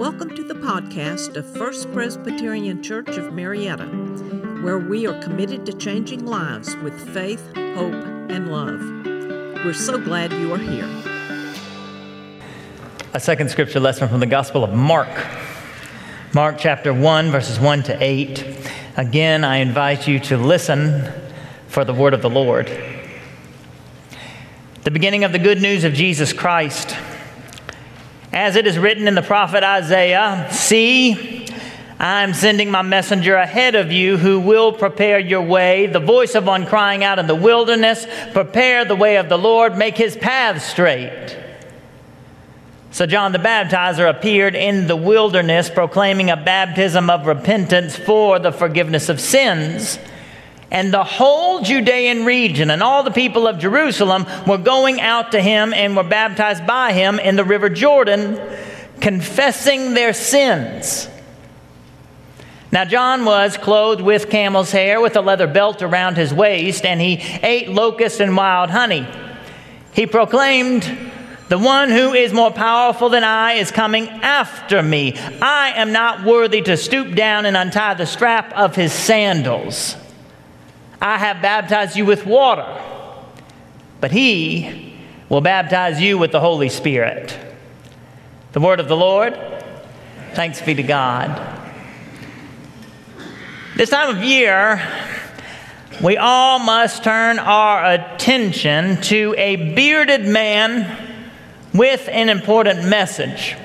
Welcome to the podcast of First Presbyterian Church of Marietta, where we are committed to changing lives with faith, hope, and love. We're so glad you are here. A second scripture lesson from the Gospel of Mark. Mark chapter 1, verses 1 to 8. Again, I invite you to listen for the word of the Lord. The beginning of the good news of Jesus Christ as it is written in the prophet Isaiah See, I am sending my messenger ahead of you who will prepare your way. The voice of one crying out in the wilderness, Prepare the way of the Lord, make his path straight. So John the Baptizer appeared in the wilderness proclaiming a baptism of repentance for the forgiveness of sins. And the whole Judean region and all the people of Jerusalem were going out to him and were baptized by him in the river Jordan, confessing their sins. Now, John was clothed with camel's hair, with a leather belt around his waist, and he ate locusts and wild honey. He proclaimed, The one who is more powerful than I is coming after me. I am not worthy to stoop down and untie the strap of his sandals. I have baptized you with water, but he will baptize you with the Holy Spirit. The word of the Lord. Thanks be to God. This time of year, we all must turn our attention to a bearded man with an important message.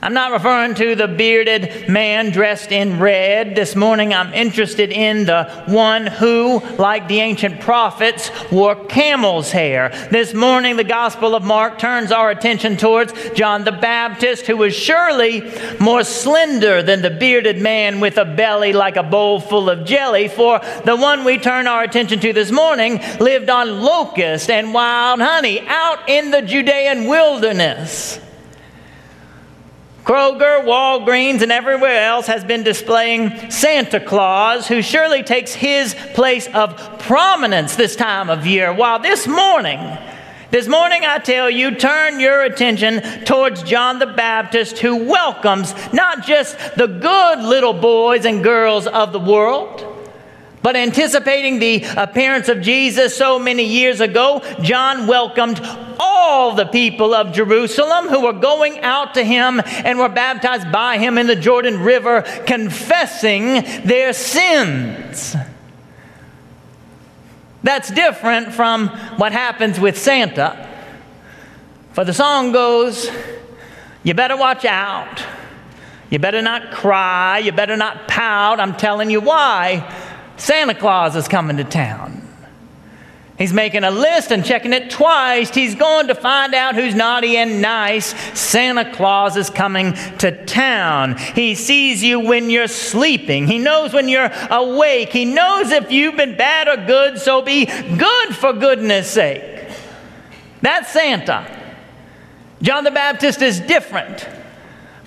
I'm not referring to the bearded man dressed in red. This morning I'm interested in the one who, like the ancient prophets, wore camel's hair. This morning the Gospel of Mark turns our attention towards John the Baptist, who was surely more slender than the bearded man with a belly like a bowl full of jelly, for the one we turn our attention to this morning lived on locust and wild honey out in the Judean wilderness. Kroger, Walgreens, and everywhere else has been displaying Santa Claus, who surely takes his place of prominence this time of year. While this morning, this morning, I tell you, turn your attention towards John the Baptist, who welcomes not just the good little boys and girls of the world, but anticipating the appearance of Jesus so many years ago, John welcomed all the people of Jerusalem who were going out to him and were baptized by him in the Jordan River, confessing their sins. That's different from what happens with Santa. For the song goes, You better watch out. You better not cry. You better not pout. I'm telling you why. Santa Claus is coming to town. He's making a list and checking it twice. He's going to find out who's naughty and nice. Santa Claus is coming to town. He sees you when you're sleeping. He knows when you're awake. He knows if you've been bad or good, so be good for goodness sake. That's Santa. John the Baptist is different.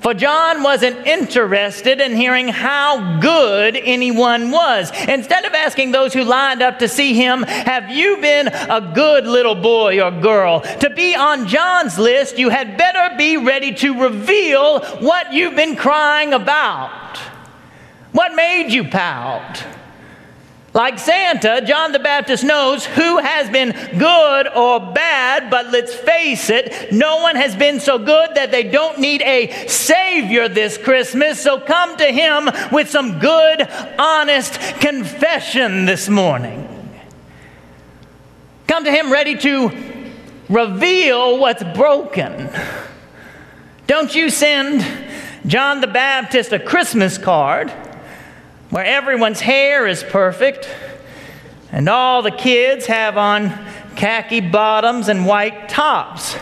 For John wasn't interested in hearing how good anyone was. Instead of asking those who lined up to see him, Have you been a good little boy or girl? To be on John's list, you had better be ready to reveal what you've been crying about. What made you pout? Like Santa, John the Baptist knows who has been good or bad, but let's face it, no one has been so good that they don't need a Savior this Christmas. So come to Him with some good, honest confession this morning. Come to Him ready to reveal what's broken. Don't you send John the Baptist a Christmas card where everyone's hair is perfect and all the kids have on khaki bottoms and white tops.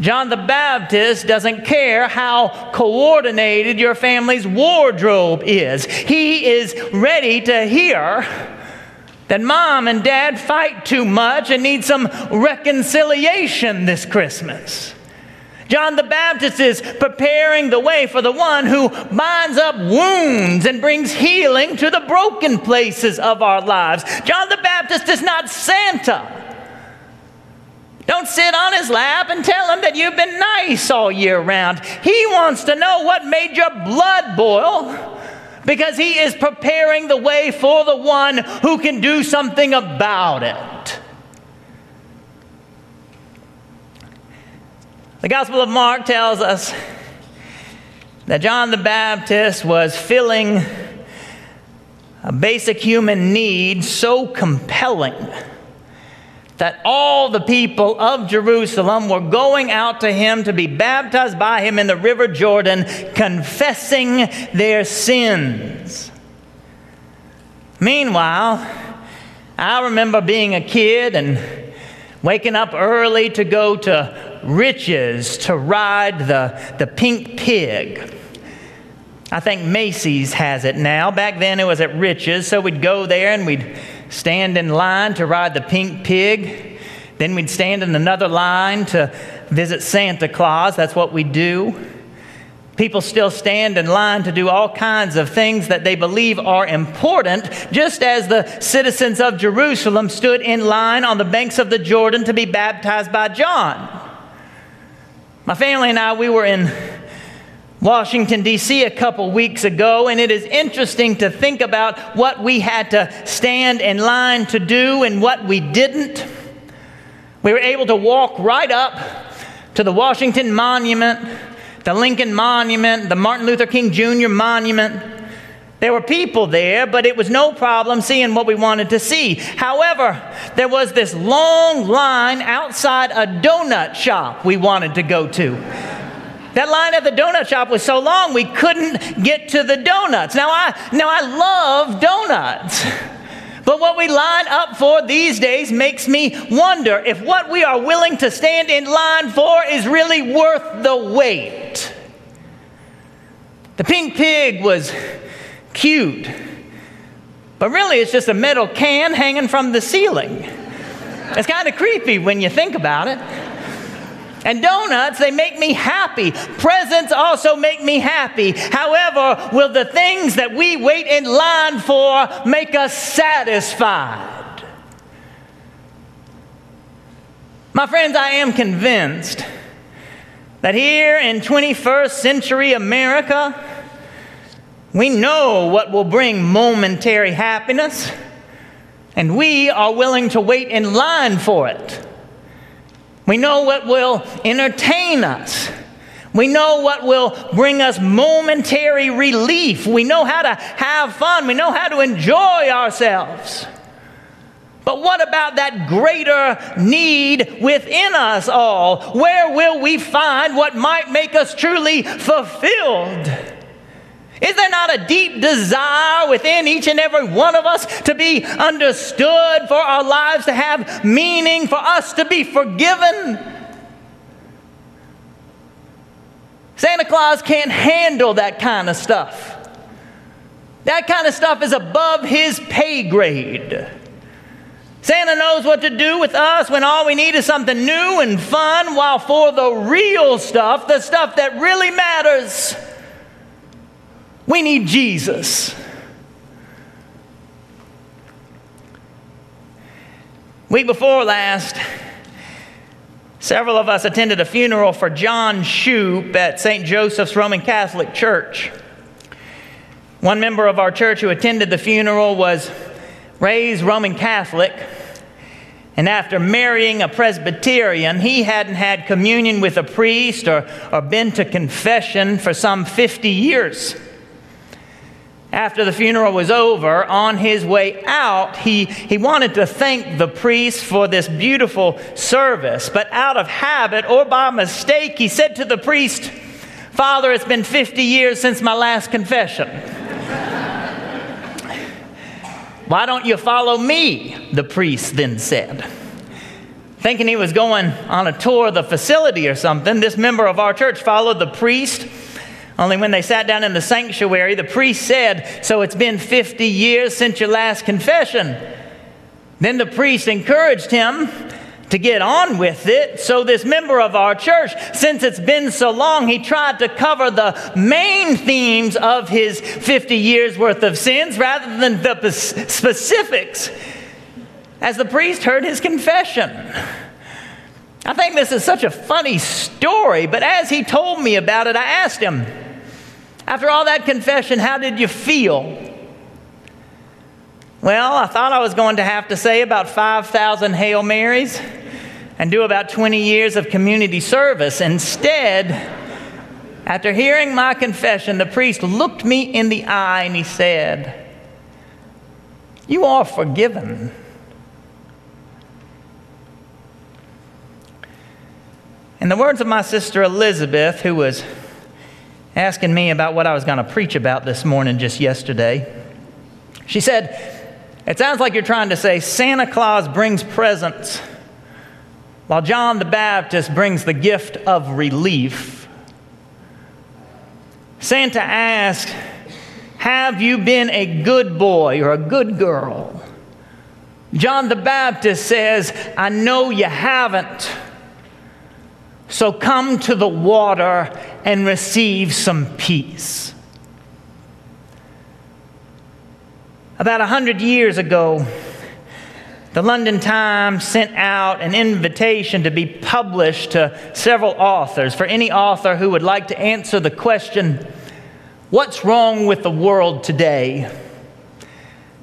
John the Baptist doesn't care how coordinated your family's wardrobe is. He is ready to hear that mom and dad fight too much and need some reconciliation this Christmas. John the Baptist is preparing the way for the one who binds up wounds and brings healing to the broken places of our lives. John the Baptist is not Santa. Don't sit on his lap and tell him that you've been nice all year round. He wants to know what made your blood boil because he is preparing the way for the one who can do something about it. The Gospel of Mark tells us that John the Baptist was filling a basic human need so compelling that all the people of Jerusalem were going out to him to be baptized by him in the river Jordan, confessing their sins. Meanwhile, I remember being a kid and waking up early to go to Rich's to ride the, the pink pig. I think Macy's has it now. Back then it was at Rich's, so we'd go there and we'd stand in line to ride the pink pig. Then we'd stand in another line to visit Santa Claus. That's what we do. People still stand in line to do all kinds of things that they believe are important, just as the citizens of Jerusalem stood in line on the banks of the Jordan to be baptized by John. My family and I, we were in Washington, D.C. a couple weeks ago, and it is interesting to think about what we had to stand in line to do and what we didn't. We were able to walk right up to the Washington Monument, the Lincoln Monument, the Martin Luther King Jr. Monument. There were people there, but it was no problem seeing what we wanted to see. However, there was this long line outside a donut shop we wanted to go to. That line at the donut shop was so long we couldn't get to the donuts. Now I now I love donuts. But what we line up for these days makes me wonder if what we are willing to stand in line for is really worth the wait. The pink pig was cute, but really it's just a metal can hanging from the ceiling. It's kind of creepy when you think about it. And donuts, they make me happy. Presents also make me happy. However, will the things that we wait in line for make us satisfied? My friends, I am convinced that here in 21st century America, we know what will bring momentary happiness, and we are willing to wait in line for it. We know what will entertain us. We know what will bring us momentary relief. We know how to have fun. We know how to enjoy ourselves. But what about that greater need within us all? Where will we find what might make us truly fulfilled? Is there not a deep desire within each and every one of us to be understood, for our lives to have meaning, for us to be forgiven? Santa Claus can't handle that kind of stuff. That kind of stuff is above his pay grade. Santa knows what to do with us when all we need is something new and fun, while for the real stuff, the stuff that really matters, we need Jesus. Week before last, several of us attended a funeral for John Shoup at St. Joseph's Roman Catholic Church. One member of our church who attended the funeral was raised Roman Catholic. And after marrying a Presbyterian, he hadn't had communion with a priest or, or been to confession for some 50 years. After the funeral was over, on his way out, he, he wanted to thank the priest for this beautiful service. But out of habit or by mistake, he said to the priest, Father, it's been 50 years since my last confession. Why don't you follow me? The priest then said. Thinking he was going on a tour of the facility or something, this member of our church followed the priest only when they sat down in the sanctuary, the priest said, So it's been 50 years since your last confession. Then the priest encouraged him to get on with it. So, this member of our church, since it's been so long, he tried to cover the main themes of his 50 years worth of sins rather than the specifics as the priest heard his confession. I think this is such a funny story, but as he told me about it, I asked him, after all that confession, how did you feel? Well, I thought I was going to have to say about 5,000 Hail Marys and do about 20 years of community service. Instead, after hearing my confession, the priest looked me in the eye and he said, You are forgiven. In the words of my sister Elizabeth, who was asking me about what I was going to preach about this morning just yesterday, she said, It sounds like you're trying to say Santa Claus brings presents while John the Baptist brings the gift of relief. Santa asks, Have you been a good boy or a good girl? John the Baptist says, I know you haven't. So come to the water and receive some peace. About a hundred years ago, the London Times sent out an invitation to be published to several authors for any author who would like to answer the question What's wrong with the world today?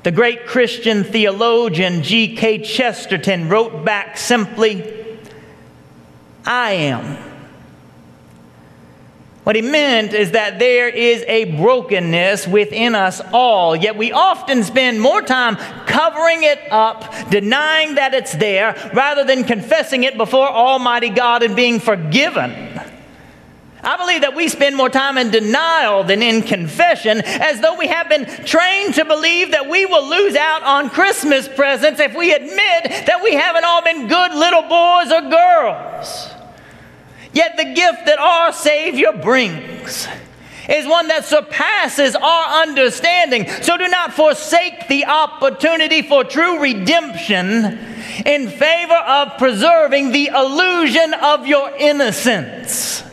The great Christian theologian G.K. Chesterton wrote back simply I am. What he meant is that there is a brokenness within us all, yet we often spend more time covering it up, denying that it's there, rather than confessing it before Almighty God and being forgiven. I believe that we spend more time in denial than in confession, as though we have been trained to believe that we will lose out on Christmas presents if we admit that we haven't all been good little boys or girls. Yet the gift that our Savior brings is one that surpasses our understanding. So do not forsake the opportunity for true redemption in favor of preserving the illusion of your innocence.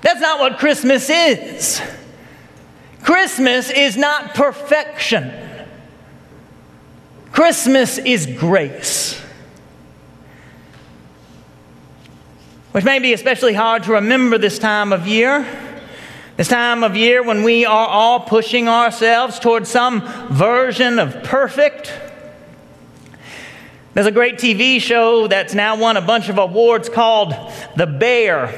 That's not what Christmas is. Christmas is not perfection. Christmas is grace. Which may be especially hard to remember this time of year. This time of year when we are all pushing ourselves towards some version of perfect. There's a great TV show that's now won a bunch of awards called The Bear.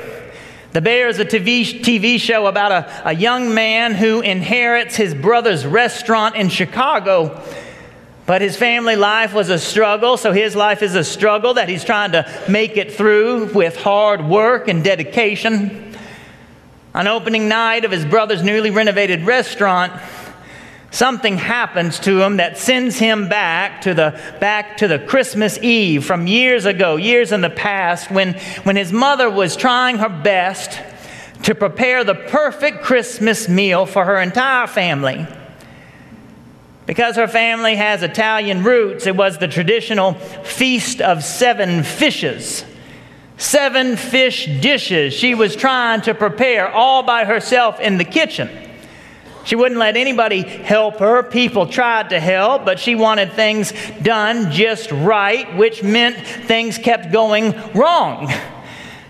The Bear is a TV, TV show about a, a young man who inherits his brother's restaurant in Chicago but his family life was a struggle, so his life is a struggle that he's trying to make it through with hard work and dedication. On opening night of his brother's newly renovated restaurant, something happens to him that sends him back to the back to the Christmas Eve from years ago, years in the past when when his mother was trying her best to prepare the perfect Christmas meal for her entire family. Because her family has Italian roots, it was the traditional feast of seven fishes. Seven fish dishes she was trying to prepare all by herself in the kitchen. She wouldn't let anybody help her. People tried to help, but she wanted things done just right, which meant things kept going wrong.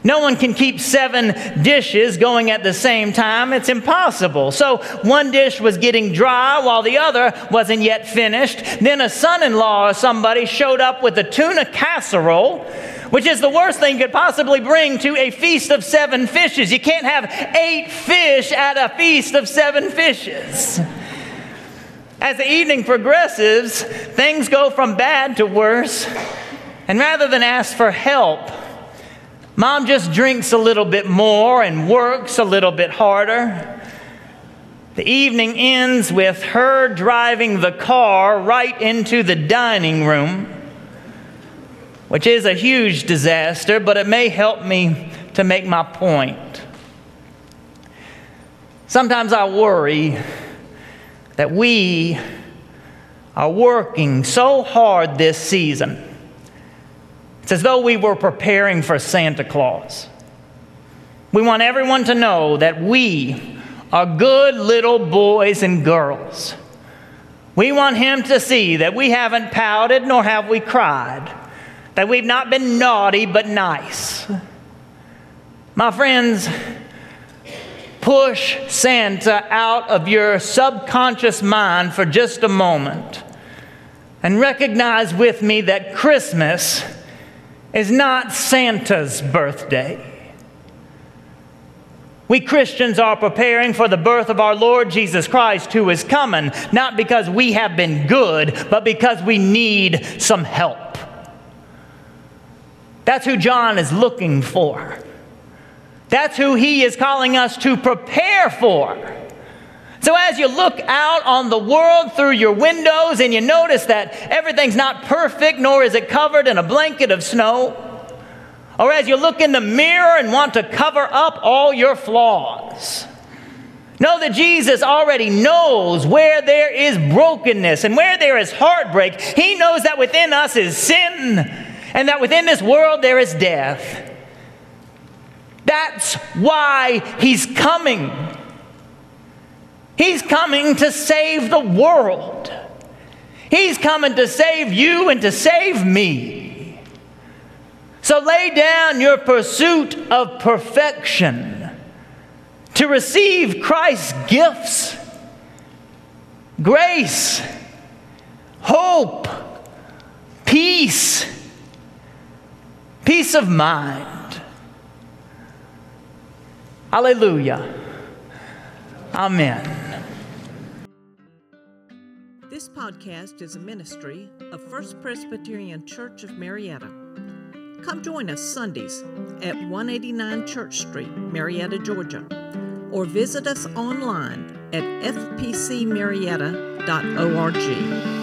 No one can keep seven dishes going at the same time. It's impossible. So one dish was getting dry while the other wasn't yet finished. Then a son in law or somebody showed up with a tuna casserole, which is the worst thing you could possibly bring to a feast of seven fishes. You can't have eight fish at a feast of seven fishes. As the evening progresses, things go from bad to worse. And rather than ask for help, Mom just drinks a little bit more and works a little bit harder. The evening ends with her driving the car right into the dining room, which is a huge disaster, but it may help me to make my point. Sometimes I worry that we are working so hard this season it's as though we were preparing for Santa Claus. We want everyone to know that we are good little boys and girls. We want him to see that we haven't pouted nor have we cried, that we've not been naughty but nice. My friends, push Santa out of your subconscious mind for just a moment and recognize with me that Christmas is not Santa's birthday. We Christians are preparing for the birth of our Lord Jesus Christ who is coming, not because we have been good, but because we need some help. That's who John is looking for. That's who he is calling us to prepare for. So, as you look out on the world through your windows and you notice that everything's not perfect, nor is it covered in a blanket of snow, or as you look in the mirror and want to cover up all your flaws, know that Jesus already knows where there is brokenness and where there is heartbreak. He knows that within us is sin and that within this world there is death. That's why He's coming. He's coming to save the world. He's coming to save you and to save me. So lay down your pursuit of perfection to receive Christ's gifts, grace, hope, peace, peace of mind. Hallelujah. Amen. This podcast is a ministry of First Presbyterian Church of Marietta. Come join us Sundays at 189 Church Street, Marietta, Georgia, or visit us online at fpcmarietta.org.